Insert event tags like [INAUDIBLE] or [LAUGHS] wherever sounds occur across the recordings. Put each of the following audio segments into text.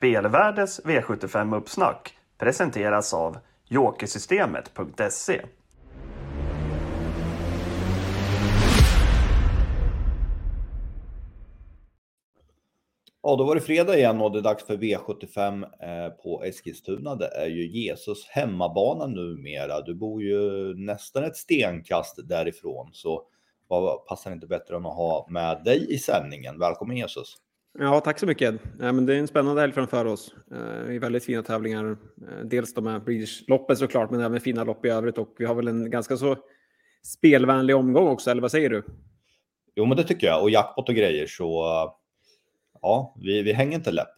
Spelvärldes V75-uppsnack presenteras av Jokersystemet.se. Ja, då var det fredag igen och det är dags för V75 eh, på Eskilstuna. Det är ju Jesus hemmabana numera. Du bor ju nästan ett stenkast därifrån, så vad passar inte bättre än att ha med dig i sändningen? Välkommen Jesus! Ja, tack så mycket. Ja, men det är en spännande helg framför oss. Det är väldigt fina tävlingar. Eh, dels de här British-loppen såklart, men även fina lopp i övrigt. Och vi har väl en ganska så spelvänlig omgång också, eller vad säger du? Jo, men det tycker jag. Och jackpot och grejer, så ja, vi, vi hänger inte läpp.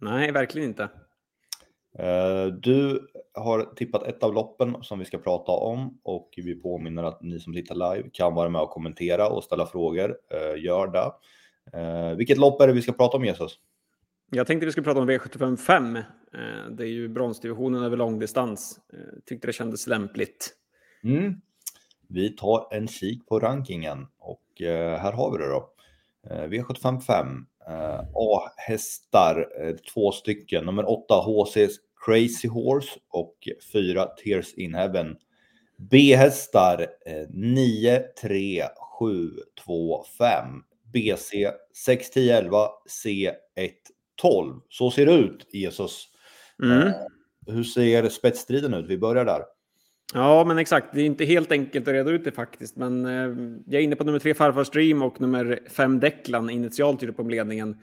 Nej, verkligen inte. Eh, du har tippat ett av loppen som vi ska prata om och vi påminner att ni som tittar live kan vara med och kommentera och ställa frågor. Eh, gör det. Eh, vilket lopp är det vi ska prata om Jesus? Jag tänkte vi skulle prata om V75 5. Det är ju bronsdivisionen över långdistans. Tyckte det kändes lämpligt. Mm. Vi tar en kik på rankingen och här har vi det då. V75 5. A-hästar, två stycken. Nummer 8 HC Crazy Horse och 4 Tears in Heaven. B-hästar 9, 3, 7, 2, 5. BC 6, 10, 11, C 1, 12. Så ser det ut, Jesus. Mm. Hur ser spetsstriden ut? Vi börjar där. Ja, men exakt. Det är inte helt enkelt att reda ut det faktiskt, men eh, jag är inne på nummer tre Farfars Dream och nummer fem Declan initialt tyder på ledningen.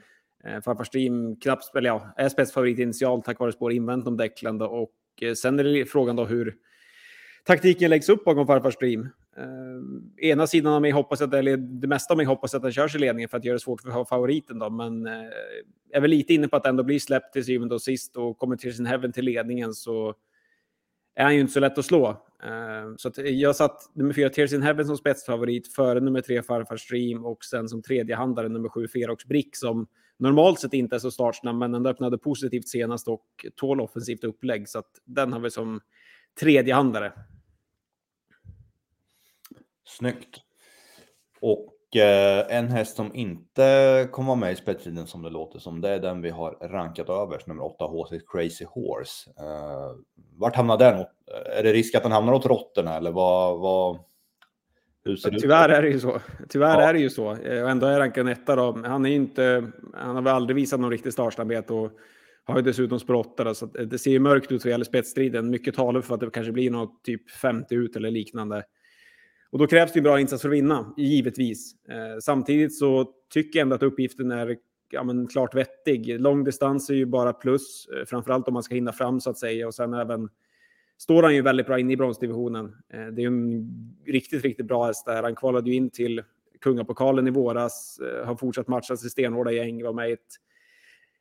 Eh, Farfars Dream knappt, eller ja, är spetsfavorit initialt tack vare spår invänt om Declan då, och eh, sen är det frågan då hur taktiken läggs upp bakom Farfars Dream. Eh, ena sidan av mig hoppas att, eller det mesta av mig hoppas att han körs i ledningen för att göra det svårt för favoriten då, men eh, är väl lite inne på att ändå bli släppt till syvende och sist och kommer till sin heaven till ledningen så är han ju inte så lätt att slå. Eh, så att jag satt nummer fyra Tears in Heaven som spetsfavorit före nummer tre Farfar Stream och sen som tredje handare nummer sju Ferox Brick som normalt sett inte är så startsnabb men ändå öppnade positivt senast och tål offensivt upplägg. Så att den har vi som tredje handare. Snyggt. Och eh, en häst som inte kommer vara med i spetsstriden som det låter som, det är den vi har rankat överst, nummer 8 HC Crazy Horse. Eh, vart hamnar den? Är det risk att den hamnar åt råttorna eller vad? vad Tyvärr är det ju så. Tyvärr ja. är det ju så. Eh, och ändå är rankad etta då. Han är inte, han har väl aldrig visat någon riktig startsnabbhet och har ju dessutom språttare så det ser ju mörkt ut vad gäller spetsstriden. Mycket talar för att det kanske blir något typ 50 ut eller liknande. Och då krävs det en bra insats för att vinna, givetvis. Eh, samtidigt så tycker jag ändå att uppgiften är ja, men klart vettig. Långdistans är ju bara plus, eh, framförallt om man ska hinna fram så att säga. Och sen även står han ju väldigt bra inne i bronsdivisionen. Eh, det är en riktigt, riktigt bra häst där. Han kvalade ju in till kungapokalen i våras, eh, har fortsatt matcha i stenhårda gäng, var med i ett,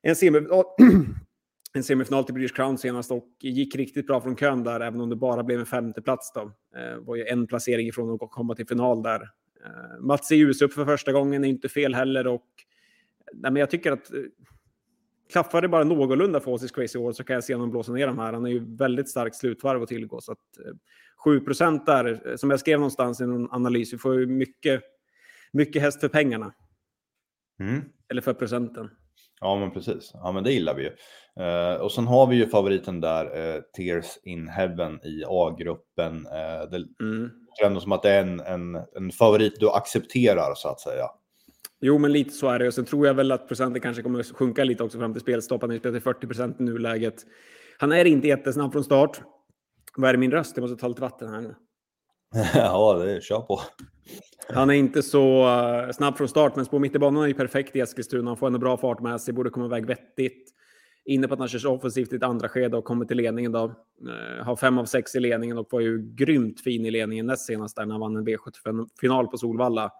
en semi [CLEARS THROAT] en semifinal till British Crown senast och gick riktigt bra från kön där, även om det bara blev en femte plats då. Eh, var ju en placering ifrån att komma till final där. Eh, Mats är ljus upp för första gången, är inte fel heller och nej, men jag tycker att eh, klaffar det bara någorlunda för oss i Crazy År så kan jag se honom blåsa ner de här. Han är ju väldigt starkt slutvarv att tillgå så att eh, 7 där, eh, som jag skrev någonstans i någon analys, vi får ju mycket, mycket häst för pengarna. Mm. Eller för procenten. Ja, men precis. Ja, men det gillar vi ju. Uh, och sen har vi ju favoriten där, uh, Tears in Heaven i A-gruppen. Uh, det mm. känns som att det är en, en, en favorit du accepterar så att säga. Jo, men lite så är det. Och sen tror jag väl att procenten kanske kommer att sjunka lite också fram till spelstopp. Han har spelat till 40 procent i nuläget. Han är inte jättesnabb från start. Vad är det min röst? Jag måste ta lite vatten här nu. [LAUGHS] ja, det kör på. Han är inte så eh, snabb från start, men spår mitt i banan är ju perfekt i Eskilstuna. Han får en bra fart med sig, borde komma iväg vettigt. Inne på att han körs offensivt i ett andra skede och kommer till ledningen då. Uh, har fem av sex i ledningen och var ju grymt fin i ledningen näst senast där när han vann en V75-final på Solvalla.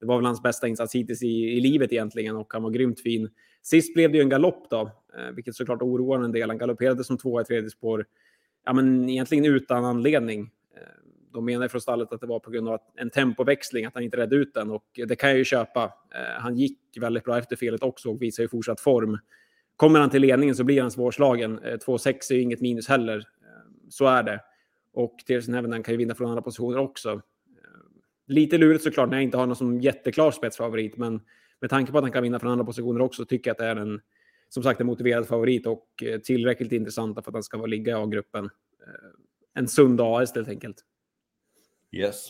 Det var väl hans bästa insats hittills i, i livet egentligen och han var grymt fin. Sist blev det ju en galopp då, uh, vilket såklart oroar en del. Han galopperade som tvåa i tredje spår, ja men egentligen utan anledning de menar från stallet att det var på grund av en tempoväxling, att han inte redde ut den och det kan jag ju köpa. Eh, han gick väldigt bra efter felet också och visar ju fortsatt form. Kommer han till ledningen så blir han svårslagen. Eh, 2-6 är ju inget minus heller. Eh, så är det. Och Tersen Heaven kan ju vinna från andra positioner också. Lite lurigt såklart när jag inte har någon som jätteklar spetsfavorit, men med tanke på att han kan vinna från andra positioner också tycker jag att det är en som sagt en motiverad favorit och tillräckligt intressanta för att han ska vara ligga i A-gruppen. En sund AS helt enkelt. Yes.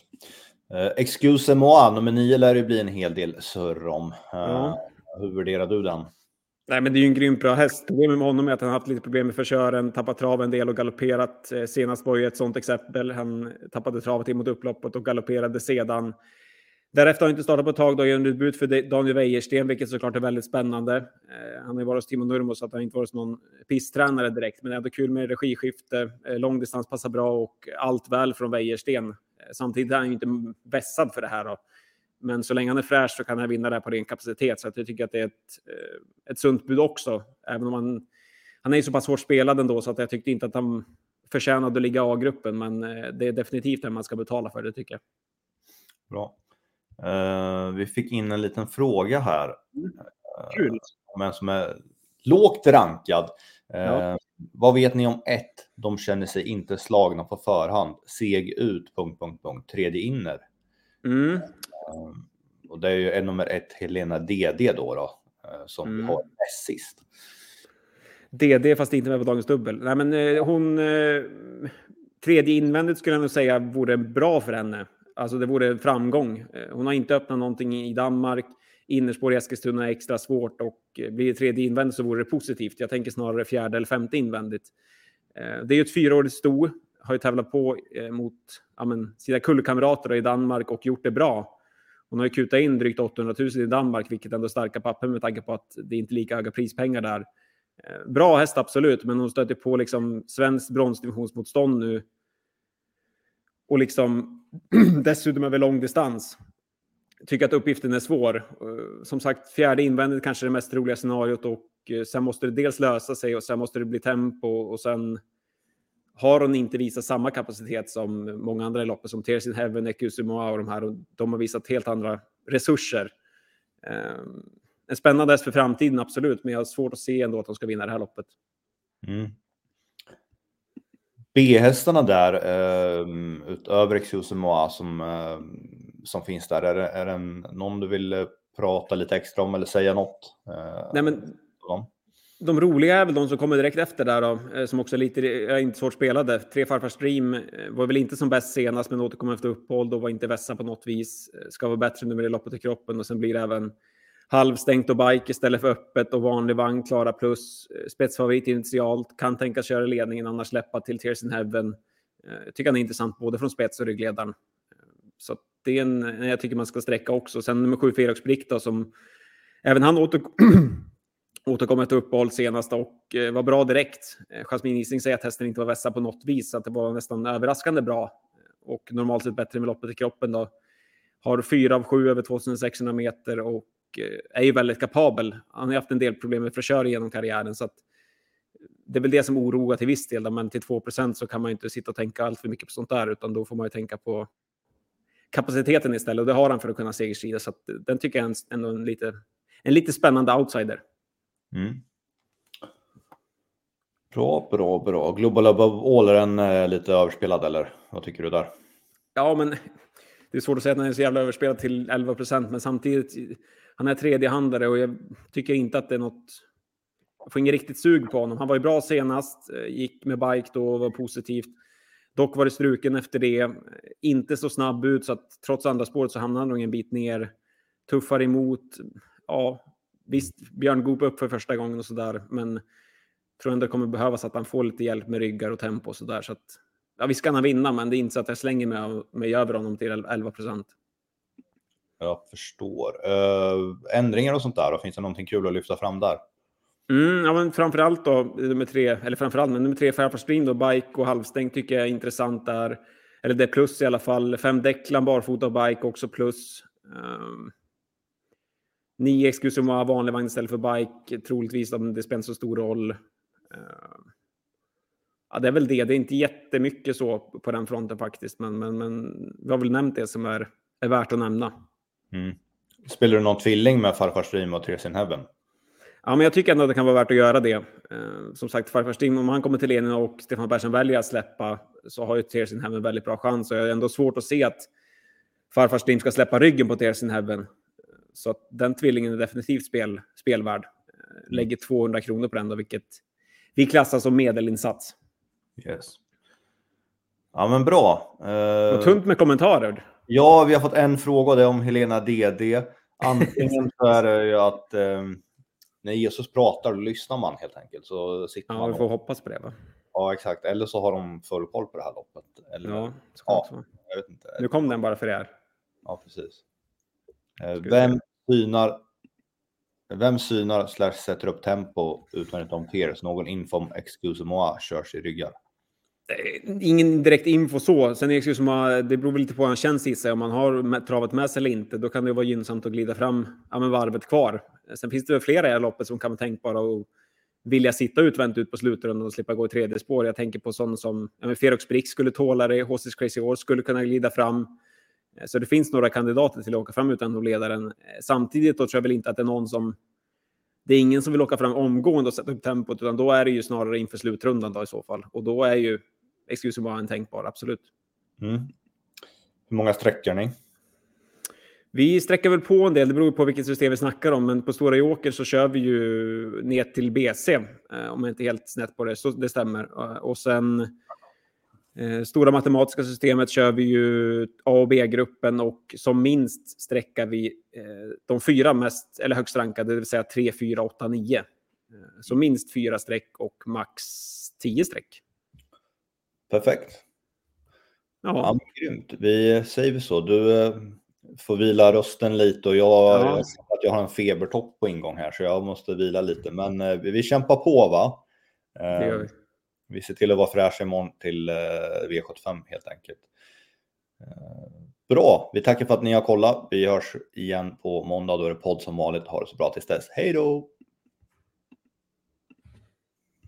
Uh, excuse moi, nummer nio lär det bli en hel del surr om. Uh, ja. Hur värderar du den? Nej, men det är ju en grymt bra häst. Problemet med honom är att han har haft lite problem med förskören, tappat trav en del och galopperat. Senast var ju ett sånt exempel. Han tappade travet in mot upploppet och galopperade sedan. Därefter har han inte startat på ett tag, då är debut för Daniel Wäjersten, vilket såklart är väldigt spännande. Eh, han har ju varit hos Timo Nurmo så att han inte varit någon pisstränare direkt, men det är ändå kul med regiskifte. Eh, långdistans passar bra och allt väl från Wäjersten. Eh, samtidigt är han ju inte vässad för det här. Då. Men så länge han är fräsch så kan han vinna det på ren kapacitet, så att jag tycker att det är ett, ett sunt bud också. Även om han, han är ju så pass hårt spelad ändå, så att jag tyckte inte att han förtjänade att ligga i A-gruppen, men det är definitivt det man ska betala för, det tycker jag. Bra. Uh, vi fick in en liten fråga här. Mm. Kul. Uh, men som är lågt rankad. Ja. Vad vet ni om ett? De känner sig inte slagna på förhand. Seg ut... Punkt, punkt, punkt, tredje inner. Mm. och det är ju nummer ett, Helena DD då, då som mm. vi har näst sist. DD fast inte med på dagens dubbel. Nej, men hon... tredje invändigt skulle jag nog säga vore bra för henne. Alltså det vore en framgång. Eh, hon har inte öppnat någonting i Danmark. Innerspår i Eskilstuna är extra svårt och eh, blir det tredje invändigt så vore det positivt. Jag tänker snarare fjärde eller femte invändigt. Eh, det är ju ett fyraårigt sto. Har ju tävlat på eh, mot ja, men, sina kullkamrater i Danmark och gjort det bra. Hon har ju kutat in drygt 800 000 i Danmark, vilket ändå är starka papper med tanke på att det inte är lika höga prispengar där. Bra häst absolut, men hon stöter på liksom svenskt bronsdivisionsmotstånd nu och liksom [CLEARS THROAT] dessutom över lång distans. Tycker att uppgiften är svår. Eh, som sagt, fjärde invändigt kanske är det mest troliga scenariot och eh, sen måste det dels lösa sig och sen måste det bli tempo och sen har hon inte visat samma kapacitet som många andra i loppet som Tears in Heaven, Ekusumoa och de här. Och de har visat helt andra resurser. Eh, en spännande häst för framtiden, absolut, men jag har svårt att se ändå att de ska vinna det här loppet. Mm. B-hästarna där, eh, utöver Exusemoa som, eh, som finns där, är det, är det någon du vill eh, prata lite extra om eller säga något? Eh, Nej, men, de roliga är väl de som kommer direkt efter där då, eh, som också är lite, är inte svårt spelade. Tre farfars Dream eh, var väl inte som bäst senast, men återkom efter uppehåll. Då var inte vässa på något vis. Ska vara bättre nu med det loppet i kroppen och sen blir det även halvstängt och bike istället för öppet och vanlig vagn, klara plus. Spetsfavorit initialt, kan tänkas köra ledningen, annars släppa till Tears in Heaven. Jag tycker han är intressant både från spets och ryggledaren. Så det är en jag tycker man ska sträcka också. Sen nummer sju, Felix Brick som även han åter, [CLEARS THROAT] återkom efter uppehåll senast och eh, var bra direkt. Eh, Jasmin Ising säger att hästen inte var vässad på något vis, så att det var nästan överraskande bra. Och normalt sett bättre med loppet i kroppen då. Har fyra av sju över 2600 meter och Eh, är ju väldigt kapabel. Han har haft en del problem med fräschör genom karriären. Så att det är väl det som oroar till viss del. Men till 2% så kan man ju inte sitta och tänka allt för mycket på sånt där. Utan då får man ju tänka på kapaciteten istället. Och det har han för att kunna segerstrida. Så att den tycker jag är ändå en lite, en lite spännande outsider. Mm. Bra, bra, bra. Global Above är den eh, lite överspelad eller vad tycker du där? Ja, men [LAUGHS] det är svårt att säga att den är så jävla överspelad till 11 procent, men samtidigt han är tredjehandare och jag tycker inte att det är något... Jag får inget riktigt sug på honom. Han var ju bra senast, eh, gick med bike då och var positivt. Dock var det struken efter det. Inte så snabb ut så att trots andra spåret så hamnade han nog en bit ner. Tuffare emot. Ja, visst, Björn Goop upp för första gången och så där, men tror ändå det kommer behövas att han får lite hjälp med ryggar och tempo och så där. Så att, ja, visst kan han vinna, men det är inte så att jag slänger mig, mig över honom till 11 procent. Jag förstår. Äh, ändringar och sånt där, då? finns det någonting kul att lyfta fram där? Mm, ja, men framförallt då, nummer tre, eller framförallt, men nummer tre, Fairfax Stream då, bike och Halvstäng tycker jag är intressant där. Eller det är plus i alla fall. Fem Declan, barfota och bike också plus. Um, nio Excusuma, vanlig vagn istället för bike, troligtvis om det spelar så stor roll. Uh, ja, det är väl det. Det är inte jättemycket så på den fronten faktiskt, men, men, men vi har väl nämnt det som är, är värt att nämna. Mm. Spelar du någon tvilling med farfar Stream och Therese in Heaven? Ja, men jag tycker ändå att det kan vara värt att göra det. Eh, som sagt, farfar Stream, om han kommer till ledningen och Stefan Persson väljer att släppa så har ju Tears in Heaven väldigt bra chans. Och jag har ändå svårt att se att farfar Stream ska släppa ryggen på Tears in Heaven. Så den tvillingen är definitivt spel, spelvärd. lägger 200 kronor på den, då, vilket vi klassar som medelinsats. Yes. Ja, men bra. Uh, tunt med kommentarer. Ja, vi har fått en fråga det är om Helena DD. Antingen så är det ju att eh, när Jesus pratar då lyssnar man helt enkelt. Så sitter ja, man vi får och... hoppas på det va? Ja, exakt. Eller så har de full koll på det här loppet. Eller... Ja, ja jag vet inte. Nu kom den bara för er. Ja, precis. Eh, vem synar vem synar slash sätter upp tempo utvändigt om Tears? Någon info om Excuse Moi körs i ryggar? Ingen direkt info så. Sen är det, som, det beror väl lite på hur han känns i sig. Om man har travat med sig eller inte, då kan det vara gynnsamt att glida fram ja, med varvet kvar. Sen finns det väl flera i loppet som kan vara tänkbara och vilja sitta utvänt ut på slutrundan och slippa gå i tredje spår. Jag tänker på sådana som ja, Ferox Brick skulle tåla det, HCs Crazy Horse skulle kunna glida fram. Eh, så det finns några kandidater till att åka fram utan ledaren. Eh, samtidigt då tror jag väl inte att det är någon som det är ingen som vill åka fram omgående och sätta upp tempot, utan då är det ju snarare inför slutrundan då i så fall. Och då är ju Excuse bara en tänkbar, absolut. Mm. Hur många sträckor ni? Vi sträcker väl på en del, det beror på vilket system vi snackar om, men på Stora Joker så kör vi ju ner till BC, eh, om jag inte är helt snett på det, så det stämmer. Eh, och sen eh, Stora matematiska systemet kör vi ju A och B-gruppen och som minst sträckar vi de fyra mest, eller högst rankade, det vill säga 3, 4, 8, 9. Så minst fyra streck och max 10 streck. Perfekt. Ja. ja grymt. Vi säger så. Du får vila rösten lite och jag, ja. jag, jag har en febertopp på ingång här så jag måste vila lite. Men eh, vi kämpar på va? Det gör vi. Vi ser till att vara fräscha imorgon till V75 helt enkelt. Bra, vi tackar för att ni har kollat. Vi hörs igen på måndag. Då är det podd som vanligt. Ha det så bra tills dess. Hej då!